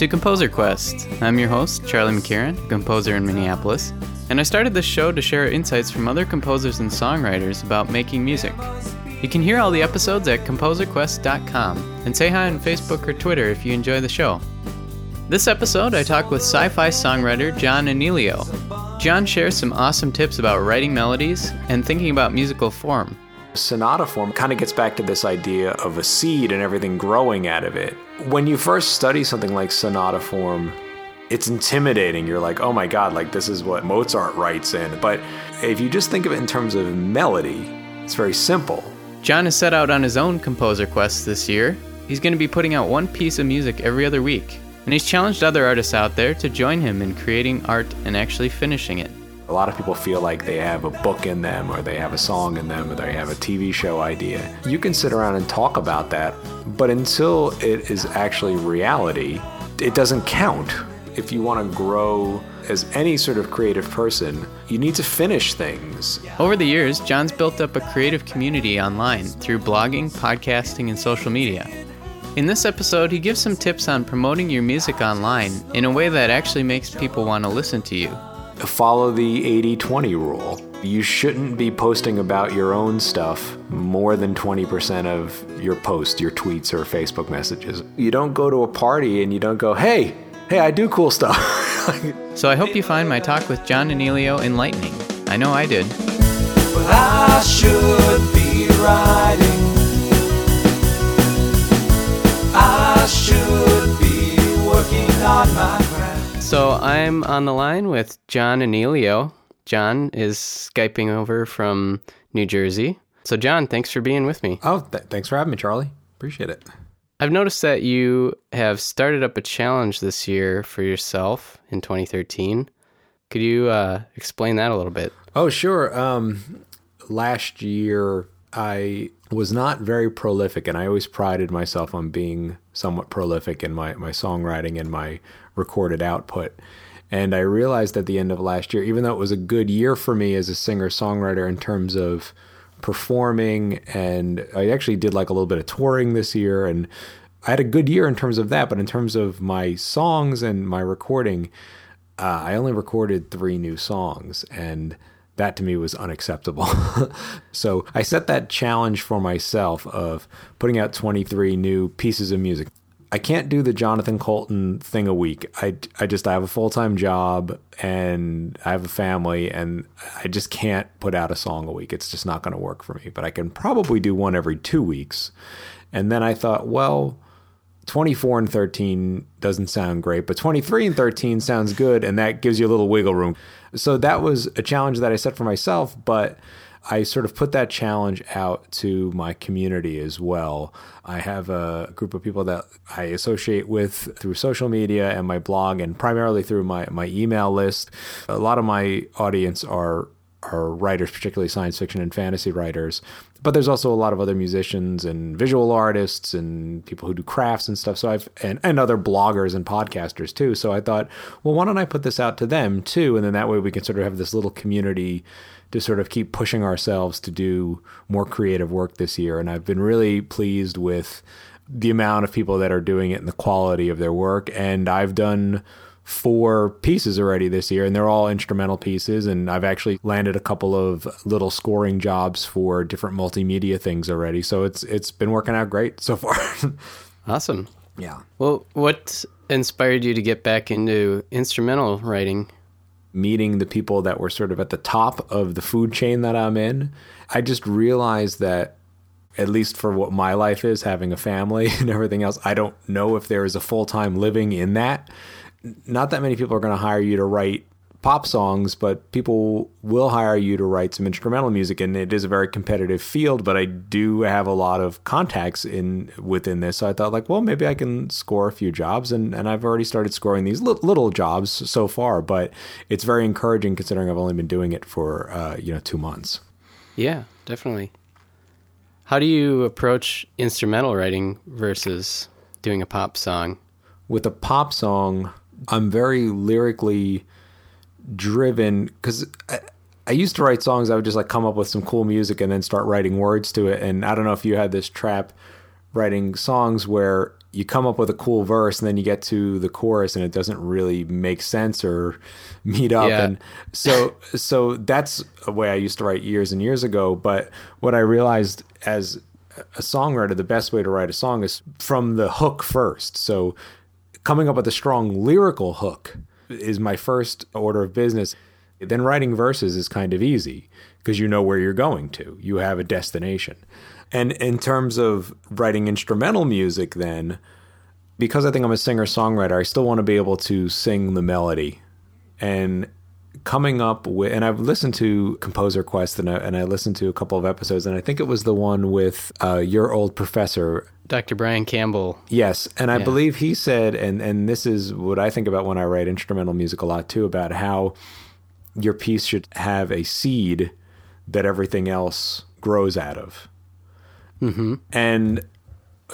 To Composer Quest. I'm your host, Charlie McCarron, composer in Minneapolis, and I started this show to share insights from other composers and songwriters about making music. You can hear all the episodes at composerquest.com and say hi on Facebook or Twitter if you enjoy the show. This episode, I talk with sci fi songwriter John Anealio. John shares some awesome tips about writing melodies and thinking about musical form. Sonata form kind of gets back to this idea of a seed and everything growing out of it. When you first study something like sonata form, it's intimidating. You're like, oh my God, like this is what Mozart writes in. But if you just think of it in terms of melody, it's very simple. John has set out on his own composer quest this year. He's going to be putting out one piece of music every other week, and he's challenged other artists out there to join him in creating art and actually finishing it. A lot of people feel like they have a book in them, or they have a song in them, or they have a TV show idea. You can sit around and talk about that, but until it is actually reality, it doesn't count. If you want to grow as any sort of creative person, you need to finish things. Over the years, John's built up a creative community online through blogging, podcasting, and social media. In this episode, he gives some tips on promoting your music online in a way that actually makes people want to listen to you follow the 80 20 rule. You shouldn't be posting about your own stuff more than 20% of your posts, your tweets, or Facebook messages. You don't go to a party and you don't go, hey, hey, I do cool stuff. so I hope you find my talk with John Anealio enlightening. I know I did. Well, I should be writing. I should be working on my so I'm on the line with John Anealio. John is Skyping over from New Jersey. So, John, thanks for being with me. Oh, th- thanks for having me, Charlie. Appreciate it. I've noticed that you have started up a challenge this year for yourself in 2013. Could you uh, explain that a little bit? Oh, sure. Um, last year, I was not very prolific, and I always prided myself on being somewhat prolific in my, my songwriting and my recorded output. And I realized at the end of last year, even though it was a good year for me as a singer songwriter in terms of performing, and I actually did like a little bit of touring this year, and I had a good year in terms of that. But in terms of my songs and my recording, uh, I only recorded three new songs, and that to me was unacceptable. so I set that challenge for myself of putting out 23 new pieces of music. I can't do the Jonathan Coulton thing a week. I, I just I have a full time job and I have a family and I just can't put out a song a week. It's just not going to work for me. But I can probably do one every two weeks. And then I thought, well, 24 and 13 doesn't sound great, but 23 and 13 sounds good, and that gives you a little wiggle room. So that was a challenge that I set for myself, but I sort of put that challenge out to my community as well. I have a group of people that I associate with through social media and my blog, and primarily through my, my email list. A lot of my audience are are writers, particularly science fiction and fantasy writers. But there's also a lot of other musicians and visual artists and people who do crafts and stuff. So I've and, and other bloggers and podcasters too. So I thought, well, why don't I put this out to them too? And then that way we can sort of have this little community to sort of keep pushing ourselves to do more creative work this year. And I've been really pleased with the amount of people that are doing it and the quality of their work. And I've done four pieces already this year, and they're all instrumental pieces. And I've actually landed a couple of little scoring jobs for different multimedia things already. So it's it's been working out great so far. awesome. Yeah. Well, what inspired you to get back into instrumental writing? Meeting the people that were sort of at the top of the food chain that I'm in, I just realized that at least for what my life is, having a family and everything else, I don't know if there is a full time living in that. Not that many people are going to hire you to write pop songs, but people will hire you to write some instrumental music, and it is a very competitive field. But I do have a lot of contacts in within this, so I thought like, well, maybe I can score a few jobs, and and I've already started scoring these little, little jobs so far. But it's very encouraging considering I've only been doing it for uh, you know two months. Yeah, definitely. How do you approach instrumental writing versus doing a pop song? With a pop song, I'm very lyrically driven because I, I, used to write songs. I would just like come up with some cool music and then start writing words to it. And I don't know if you had this trap writing songs where you come up with a cool verse and then you get to the chorus and it doesn't really make sense or meet up Yeah. and so so that's a way I used to write years and years ago but what I realized as a songwriter the best way to write a song is from the hook first so coming up with a strong lyrical hook is my first order of business then writing verses is kind of easy because you know where you're going to you have a destination and in terms of writing instrumental music then because I think I'm a singer songwriter, I still want to be able to sing the melody. And coming up with, and I've listened to Composer Quest and I, and I listened to a couple of episodes, and I think it was the one with uh, your old professor. Dr. Brian Campbell. Yes, and I believe he said, and and this is what I think about when I write instrumental music a lot too, about how your piece should have a seed that everything else grows out of. Mm-hmm. And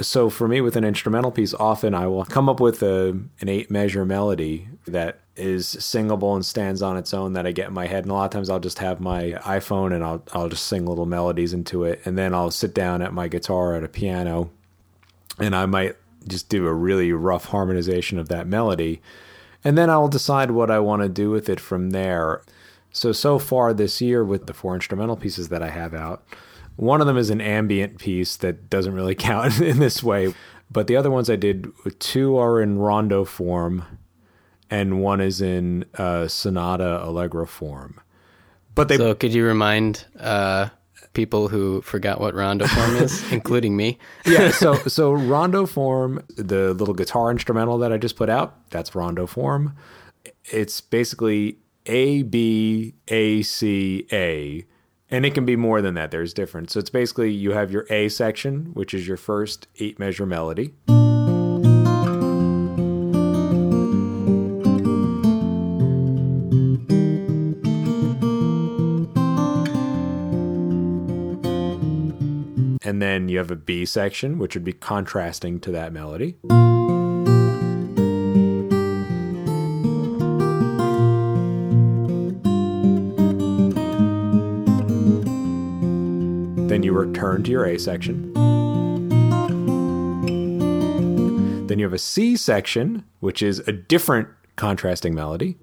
so for me with an instrumental piece often i will come up with a, an eight measure melody that is singable and stands on its own that i get in my head and a lot of times i'll just have my iphone and i'll, I'll just sing little melodies into it and then i'll sit down at my guitar or at a piano and i might just do a really rough harmonization of that melody and then i'll decide what i want to do with it from there so so far this year with the four instrumental pieces that i have out one of them is an ambient piece that doesn't really count in this way, but the other ones I did, two are in rondo form, and one is in uh, sonata allegro form. But they, So could you remind uh, people who forgot what rondo form is, including me? yeah. So so rondo form, the little guitar instrumental that I just put out, that's rondo form. It's basically A B A C A. And it can be more than that. There's different. So it's basically you have your A section, which is your first eight measure melody. Then you have a B section, which would be contrasting to that melody. Then you return to your A section. Then you have a C section, which is a different contrasting melody.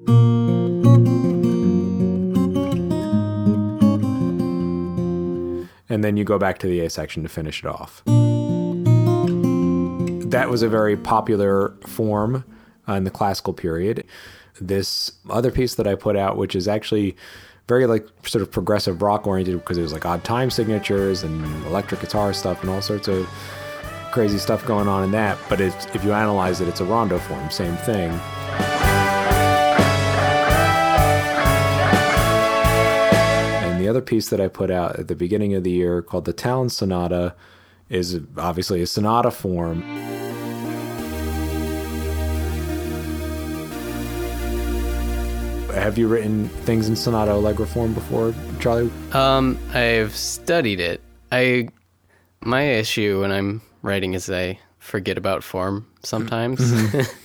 And then you go back to the A section to finish it off. That was a very popular form uh, in the classical period. This other piece that I put out, which is actually very like sort of progressive rock oriented because it was like odd time signatures and electric guitar stuff and all sorts of crazy stuff going on in that. But if you analyze it, it's a rondo form, same thing. The other piece that I put out at the beginning of the year called the Talon Sonata is obviously a sonata form. Have you written things in sonata allegro form before, Charlie? Um, I've studied it. I my issue when I'm writing is I forget about form sometimes,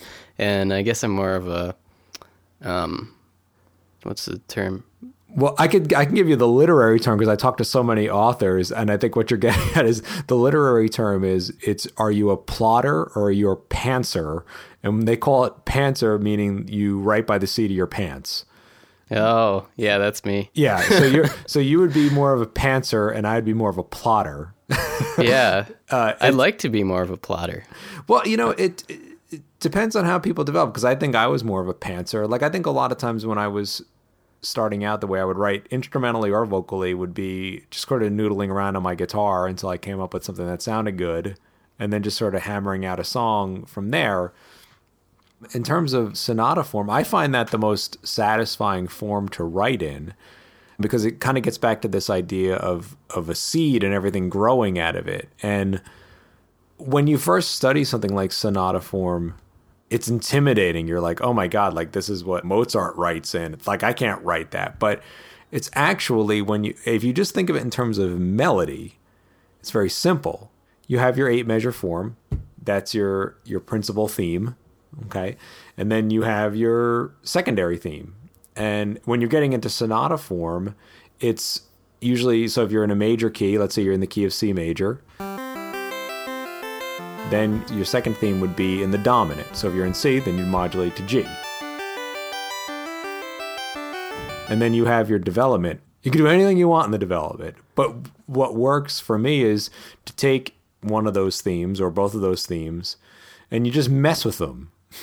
and I guess I'm more of a um, what's the term? Well, I could I can give you the literary term because I talk to so many authors, and I think what you're getting at is the literary term is it's are you a plotter or are you a pantser? And they call it pantser, meaning you write by the seat of your pants. Oh, yeah, that's me. Yeah, so you're so you would be more of a pantser, and I'd be more of a plotter. Yeah, Uh, I'd like to be more of a plotter. Well, you know, it, it, it depends on how people develop because I think I was more of a pantser. Like I think a lot of times when I was starting out, the way I would write instrumentally or vocally would be just sort of noodling around on my guitar until I came up with something that sounded good, and then just sort of hammering out a song from there. In terms of sonata form, I find that the most satisfying form to write in because it kind of gets back to this idea of of a seed and everything growing out of it. And when you first study something like sonata form, it's intimidating. You're like, oh my God, like this is what Mozart writes in. It's like I can't write that. But it's actually when you if you just think of it in terms of melody, it's very simple. You have your eight measure form. That's your your principal theme. Okay. And then you have your secondary theme. And when you're getting into sonata form, it's usually so if you're in a major key, let's say you're in the key of C major, then your second theme would be in the dominant. So if you're in C, then you'd modulate to G. And then you have your development. You can do anything you want in the development, but what works for me is to take one of those themes or both of those themes and you just mess with them.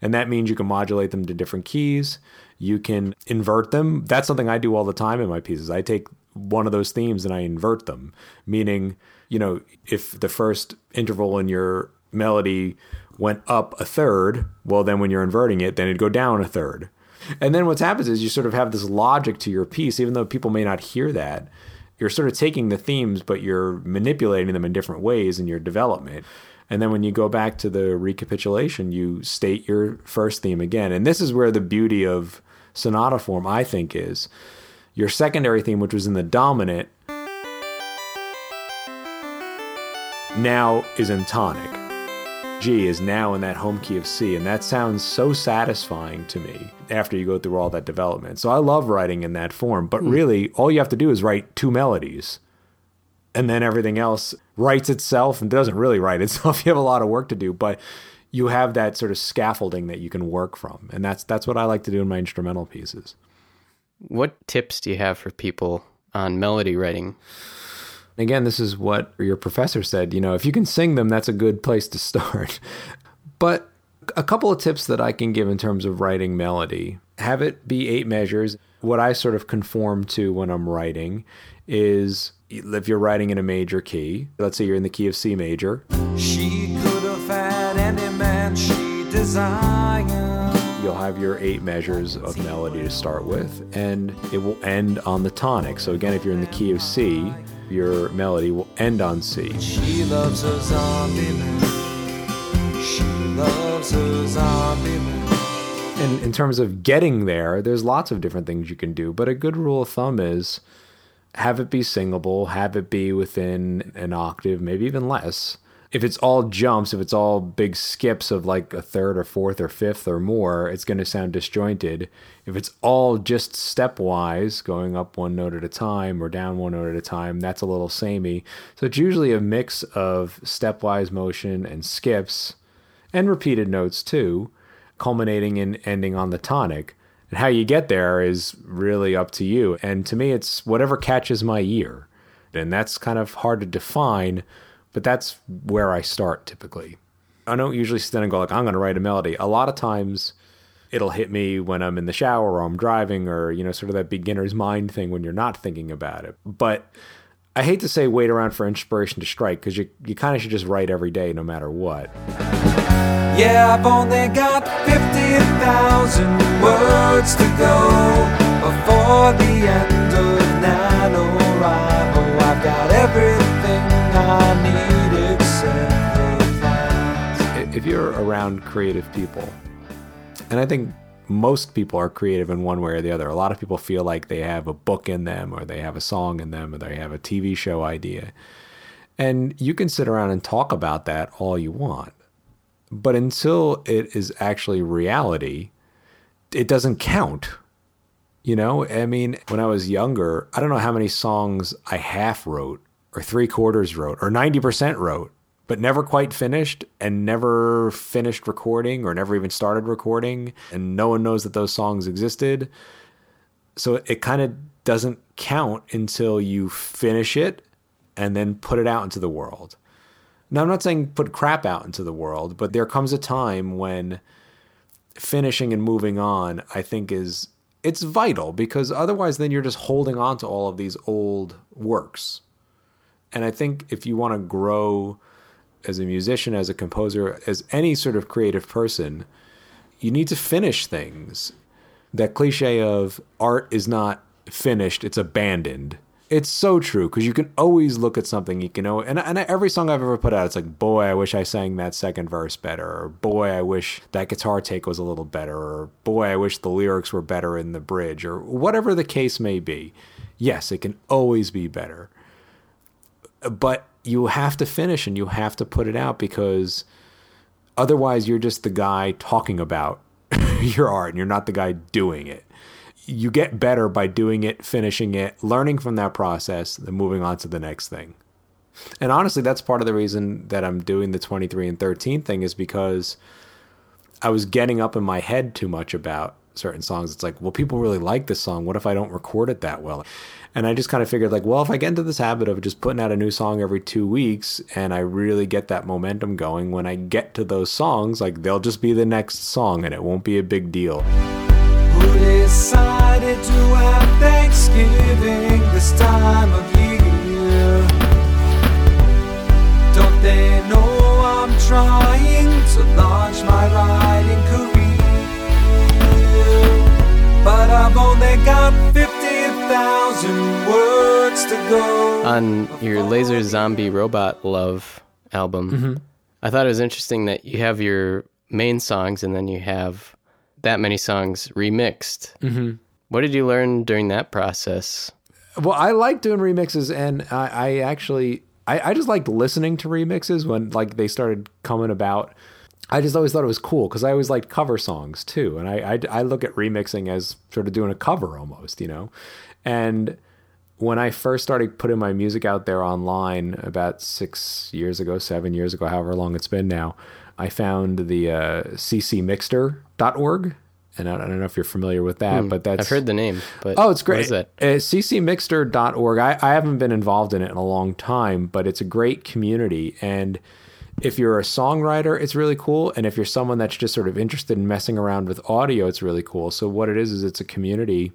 And that means you can modulate them to different keys. You can invert them. That's something I do all the time in my pieces. I take one of those themes and I invert them, meaning, you know, if the first interval in your melody went up a third, well, then when you're inverting it, then it'd go down a third. And then what happens is you sort of have this logic to your piece, even though people may not hear that. You're sort of taking the themes, but you're manipulating them in different ways in your development. And then when you go back to the recapitulation, you state your first theme again. And this is where the beauty of sonata form, I think, is your secondary theme, which was in the dominant, now is in tonic. G is now in that home key of C, and that sounds so satisfying to me after you go through all that development. So I love writing in that form, but hmm. really, all you have to do is write two melodies and then everything else writes itself and doesn't really write itself. You have a lot of work to do, but you have that sort of scaffolding that you can work from, and that's that's what I like to do in my instrumental pieces. What tips do you have for people on melody writing? Again, this is what your professor said. You know, if you can sing them, that's a good place to start. but a couple of tips that I can give in terms of writing melody have it be eight measures. What I sort of conform to when I'm writing is if you're writing in a major key, let's say you're in the key of C major. She You'll have your eight measures of melody to start with, and it will end on the tonic. So again, if you're in the key of C, your melody will end on C. She loves a zombie man. She loves a zombie man. And in terms of getting there, there's lots of different things you can do, but a good rule of thumb is have it be singable, have it be within an octave, maybe even less. If it's all jumps, if it's all big skips of like a third or fourth or fifth or more, it's going to sound disjointed. If it's all just stepwise, going up one note at a time or down one note at a time, that's a little samey. So it's usually a mix of stepwise motion and skips and repeated notes too, culminating in ending on the tonic. And how you get there is really up to you. And to me, it's whatever catches my ear. And that's kind of hard to define, but that's where I start typically. I don't usually sit and go like, I'm going to write a melody. A lot of times it'll hit me when I'm in the shower or I'm driving or, you know, sort of that beginner's mind thing when you're not thinking about it. But I hate to say wait around for inspiration to strike because you, you kind of should just write every day no matter what. Yeah, I've only got 50,000 words to go before the end of NaNoWriMo. Oh, I've got everything you're around creative people, and I think most people are creative in one way or the other. A lot of people feel like they have a book in them, or they have a song in them, or they have a TV show idea. And you can sit around and talk about that all you want. But until it is actually reality, it doesn't count. You know, I mean, when I was younger, I don't know how many songs I half wrote, or three quarters wrote, or 90% wrote, but never quite finished and never finished recording or never even started recording. And no one knows that those songs existed. So it kind of doesn't count until you finish it and then put it out into the world. Now, I'm not saying put crap out into the world, but there comes a time when finishing and moving on, I think, is it's vital because otherwise, then you're just holding on to all of these old works. And I think if you want to grow as a musician, as a composer, as any sort of creative person, you need to finish things. That cliche of art is not finished, it's abandoned it's so true because you can always look at something you can know, and and every song I've ever put out, it's like, boy, I wish I sang that second verse better, or boy, I wish that guitar take was a little better, or boy, I wish the lyrics were better in the bridge, or whatever the case may be. Yes, it can always be better, but you have to finish and you have to put it out because otherwise you're just the guy talking about your art and you're not the guy doing it you get better by doing it, finishing it, learning from that process, then moving on to the next thing. And honestly, that's part of the reason that I'm doing the 23 and 13 thing is because I was getting up in my head too much about certain songs. It's like, well, people really like this song. What if I don't record it that well? And I just kind of figured, like, well, if I get into this habit of just putting out a new song every two weeks and I really get that momentum going, when I get to those songs, like, they'll just be the next song and it won't be a big deal. Who decided to have Thanksgiving this time of year? Don't they know I'm trying to launch my On your Laser Zombie Robot Love album, I thought it was interesting that you have your main songs and then you have that many songs remixed. Mm-hmm. What did you learn during that process? Well, I like doing remixes, and I, I actually, I, I just liked listening to remixes when like they started coming about. I just always thought it was cool because I always liked cover songs too, and I, I I look at remixing as sort of doing a cover almost, you know. And when I first started putting my music out there online about six years ago, seven years ago, however long it's been now, I found the uh, ccmixter.org. And I don't know if you're familiar with that, but that's I've heard the name, but Oh, it's great. is that? Uh, ccmixter.org. I, I haven't been involved in it in a long time, but it's a great community. And if you're a songwriter, it's really cool. And if you're someone that's just sort of interested in messing around with audio, it's really cool. So what it is is it's a community.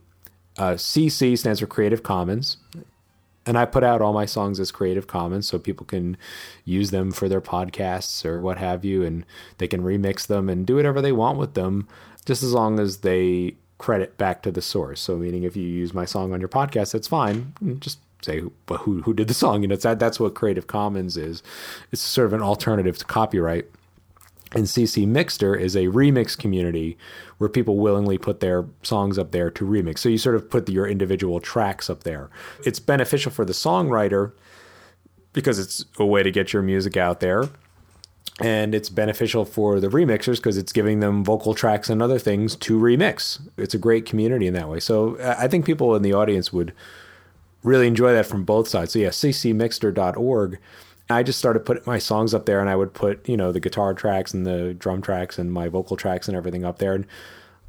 Uh, CC stands for Creative Commons. And I put out all my songs as Creative Commons so people can use them for their podcasts or what have you. And they can remix them and do whatever they want with them, just as long as they credit back to the source. So, meaning if you use my song on your podcast, that's fine. Just say who, who, who did the song. You know, that, that's what Creative Commons is. It's sort of an alternative to copyright. And CC Mixter is a remix community where people willingly put their songs up there to remix. So you sort of put your individual tracks up there. It's beneficial for the songwriter because it's a way to get your music out there. And it's beneficial for the remixers because it's giving them vocal tracks and other things to remix. It's a great community in that way. So uh, I think people in the audience would really enjoy that from both sides. So yeah, ccmixter.org. I just started putting my songs up there and I would put, you know, the guitar tracks and the drum tracks and my vocal tracks and everything up there. And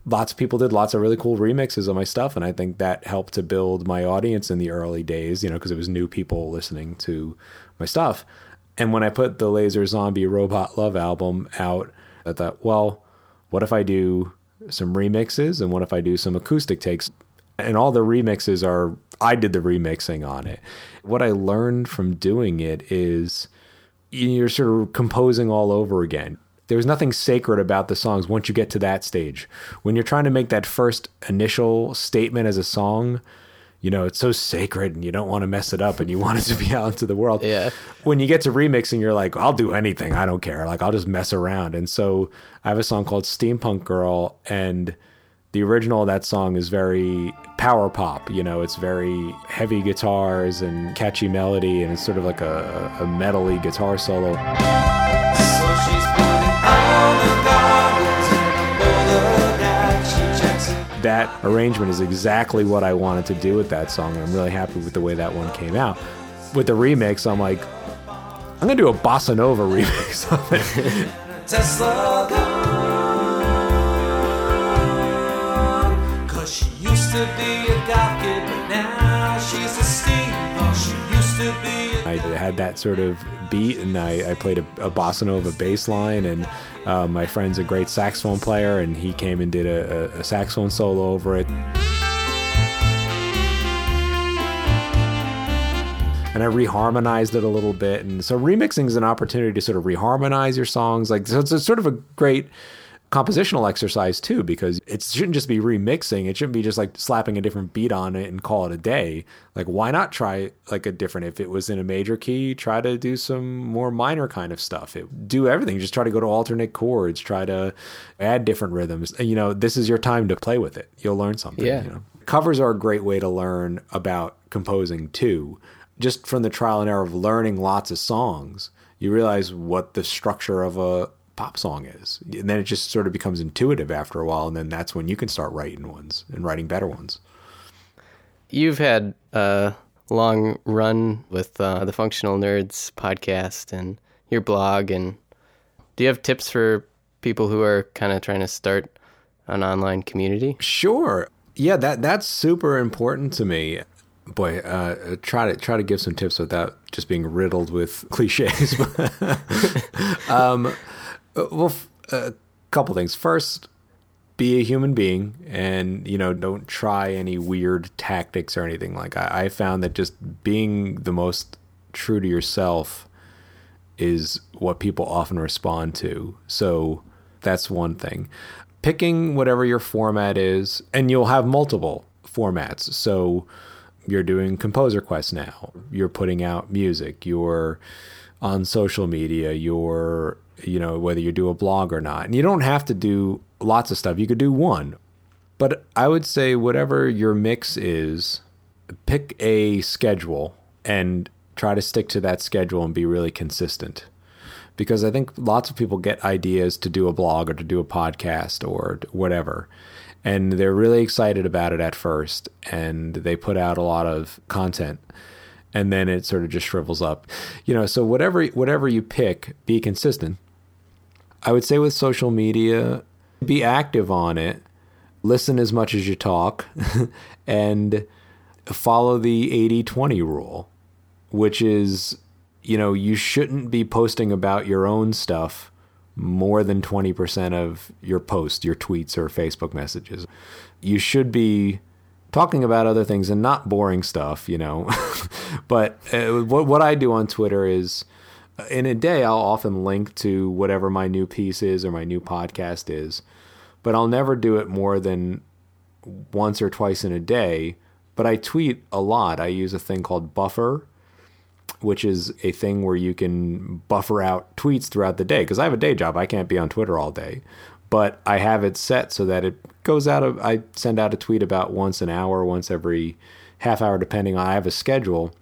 lots of people did lots of really cool remixes of my stuff. And I think that helped to build my audience in the early days, you know, because it was new people listening to my stuff. And when I put the Laser Zombie Robot Love album out, I thought, well, what if I do some remixes and what if I do some acoustic takes? And all the remixes are, I did the remixing on it. What I learned from doing it is you're sort of composing all over again. There's nothing sacred about the songs once you get to that stage. When you're trying to make that first initial statement as a song, you know, it's so sacred and you don't want to mess it up and you want it to be out into the world. Yeah. When you get to remixing, you're like, I'll do anything. I don't care. Like, I'll just mess around. And so I have a song called Steampunk Girl, and the original of that song is very power pop. You know, it's very heavy guitars and catchy melody, and it's sort of like a, a metally guitar solo. So she's putting all the garbage in the boiler that she checks in. that arrangement is exactly what I wanted to do with that song, and I'm really happy with the way that one came out. With the remix, I'm like, I'm gonna do a bossa nova remix of it. I had that sort of beat, and I, I played a, a bossa nova bass line, and uh, my friend's a great saxophone player, and he came and did a, a, a saxophone solo over it. and I reharmonized it a little bit. And so remixing is an opportunity to sort of reharmonize your songs. Like so it's a sort of a great compositional exercise too, because it shouldn't just be remixing. It shouldn't be just like slapping a different beat on it and call it a day. Like why not try like a different? If it was in a major key, try to do some more minor kind of stuff. It, do everything. Just try to go to alternate chords. Try to add different rhythms. You know, this is your time to play with it. You'll learn something. Yeah. You know? Covers are a great way to learn about composing too just from the trial and error of learning lots of songs, you realize what the structure of a pop song is. And then it just sort of becomes intuitive after a while. And then that's when you can start writing ones and writing better ones. You've had a long run with uh, the Functional Nerds podcast and your blog. And do you have tips for people who are kind of trying to start an online community? Sure. Yeah, that that's super important to me. Boy, uh, try to try to give some tips without just being riddled with cliches. um, Uh, well, a uh, couple things. First, be a human being, and you know, don't try any weird tactics or anything like. I, I found that just being the most true to yourself is what people often respond to. So that's one thing. Picking whatever your format is, and you'll have multiple formats. So you're doing composer quests now. You're putting out music. You're on social media. You're, you know, whether you do a blog or not. And you don't have to do lots of stuff. You could do one. But I would say whatever your mix is, pick a schedule and try to stick to that schedule and be really consistent. Because I think lots of people get ideas to do a blog or to do a podcast or whatever and they're really excited about it at first and they put out a lot of content and then it sort of just shrivels up you know so whatever whatever you pick be consistent i would say with social media be active on it listen as much as you talk and follow the 80-20 rule which is you know you shouldn't be posting about your own stuff more than 20% of your posts, your tweets, or Facebook messages. You should be talking about other things and not boring stuff, you know. but uh, what, what I do on Twitter is uh, in a day, I'll often link to whatever my new piece is or my new podcast is, but I'll never do it more than once or twice in a day. But I tweet a lot. I use a thing called Buffer which is a thing where you can buffer out tweets throughout the day. Because I have a day job, I can't be on Twitter all day. But I have it set so that it goes out of, I send out a tweet about once an hour, once every half hour, depending on, I have a schedule.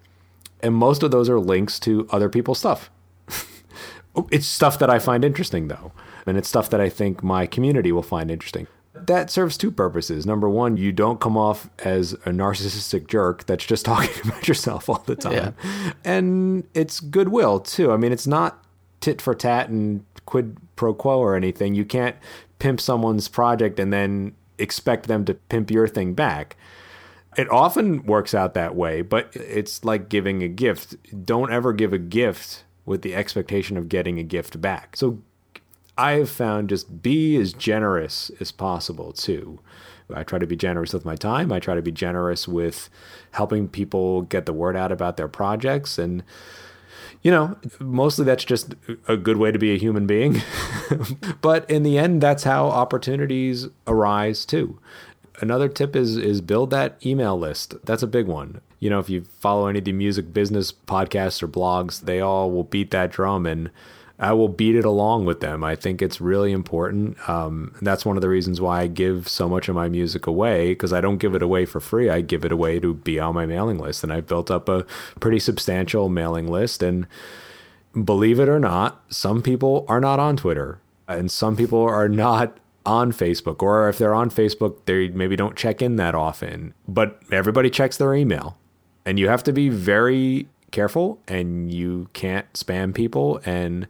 And most of those are links to other people's stuff. it's stuff that I find interesting, though. And it's stuff that I think my community will find interesting that serves two purposes. Number one, you don't come off as a narcissistic jerk that's just talking about yourself all the time. Yeah. And it's goodwill too. I mean, it's not tit for tat and quid pro quo or anything. You can't pimp someone's project and then expect them to pimp your thing back. It often works out that way, but it's like giving a gift. Don't ever give a gift with the expectation of getting a gift back. So I have found just be as generous as possible too. I try to be generous with my time. I try to be generous with helping people get the word out about their projects. And, you know, mostly that's just a good way to be a human being. but in the end, that's how opportunities arise too. Another tip is is build that email list. That's a big one. You know, if you follow any of the music business podcasts or blogs, they all will beat that drum and I will beat it along with them. I think it's really important. Um, that's one of the reasons why I give so much of my music away because I don't give it away for free. I give it away to be on my mailing list, and I've built up a pretty substantial mailing list. And believe it or not, some people are not on Twitter, and some people are not on Facebook, or if they're on Facebook, they maybe don't check in that often. But everybody checks their email, and you have to be very careful and you can't spam people. And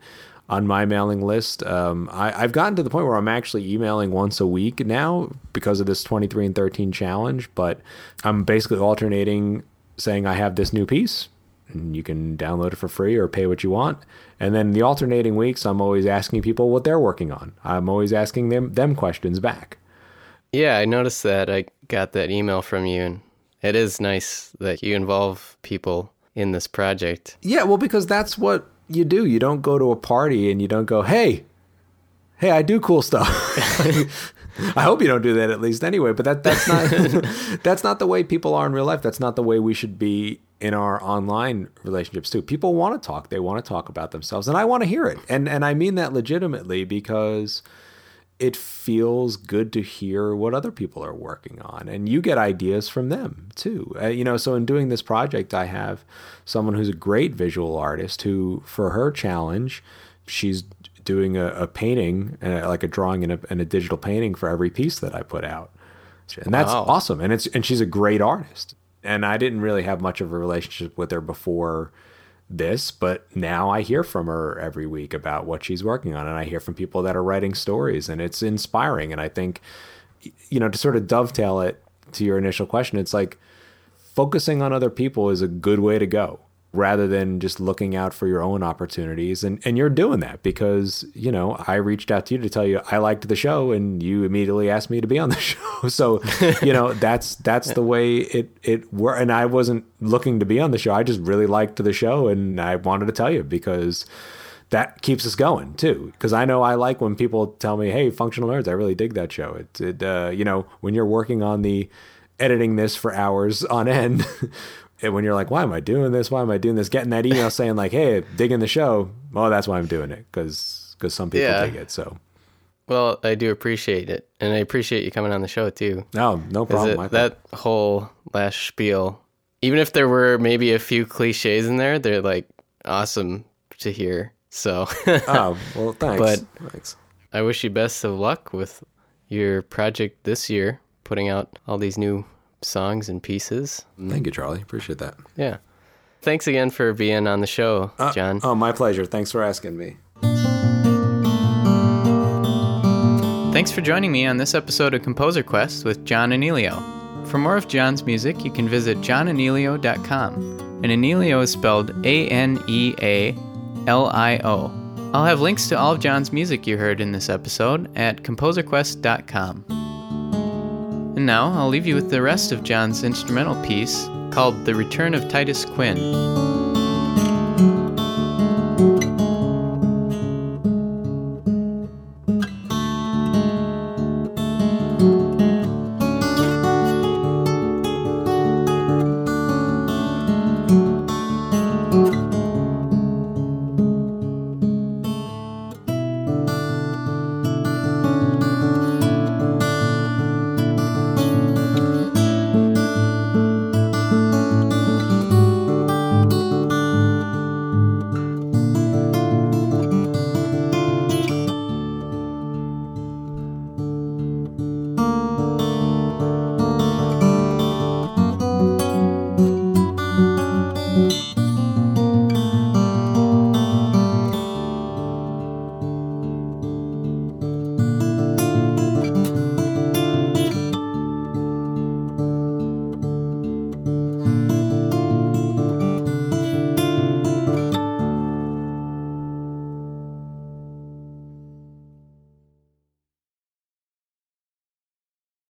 on my mailing list, um, I, have gotten to the point where I'm actually emailing once a week now because of this 23 and 13 challenge. But I'm basically alternating saying I have this new piece. And you can download it for free or pay what you want. And then the alternating weeks, I'm always asking people what they're working on. I'm always asking them them questions back. Yeah, I noticed that. I got that email from you, and it is nice that you involve people in this project. Yeah, well, because that's what you do. You don't go to a party and you don't go, hey, hey, I do cool stuff. I hope you don't do that at least anyway. But that that's not that's not the way people are in real life. That's not the way we should be in our online relationships too. People want to talk. They want to talk about themselves, and I want to hear it. And and I mean that legitimately because it feels good to hear what other people are working on and you get ideas from them too. Uh, you know so in doing this project i have someone who's a great visual artist who for her challenge she's doing a, a painting uh, like a drawing and a, and a, digital painting for every piece that i put out. And that's wow. awesome and it's and she's a great artist. And I didn't really have much of a relationship with her before this, but now I hear from her every week about what she's working on. And I hear from people that are writing stories, and it's inspiring. And I think, you know, to sort of dovetail it to your initial question, it's like focusing on other people is a good way to go rather than just looking out for your own opportunities. And and you're doing that because you know I reached out to you to tell you I liked the show and you immediately asked me to be on the show. So you know that's that's the way it it were and I wasn't looking to be on the show. I just really liked the show and I wanted to tell you because that keeps us going too. Because I know I like when people tell me hey functional nerds I really dig that show. It it uh, you know when you're working on the editing this for hours on end and when you're like, why am I doing this? Why am I doing this? Getting that email saying like, hey, digging the show. Well, that's why I'm doing it because because some people Yeah. dig it. So Well, I do appreciate it, and I appreciate you coming on the show too. no, no problem. it- that whole last spiel, even if there were maybe a few cliches in there, they're like awesome to hear. So oh well, thanks. But- thanks. I wish you best of luck with your project this year, putting out all these new songs and pieces. Thank you, Charlie. Appreciate that. Yeah. Thanks again for being on the show, uh, John. Oh, my pleasure. Thanks for asking me. Thanks for joining me on this episode of Composer Quest with John Anealio. For more of John's music, you can visit johnanealio.com. And Anealio is spelled A N E A L I O. I'll have links to all of John's music you heard in this episode at composerquest.com. And now I'll leave you with the rest of John's instrumental piece called The Return of Titus Quinn.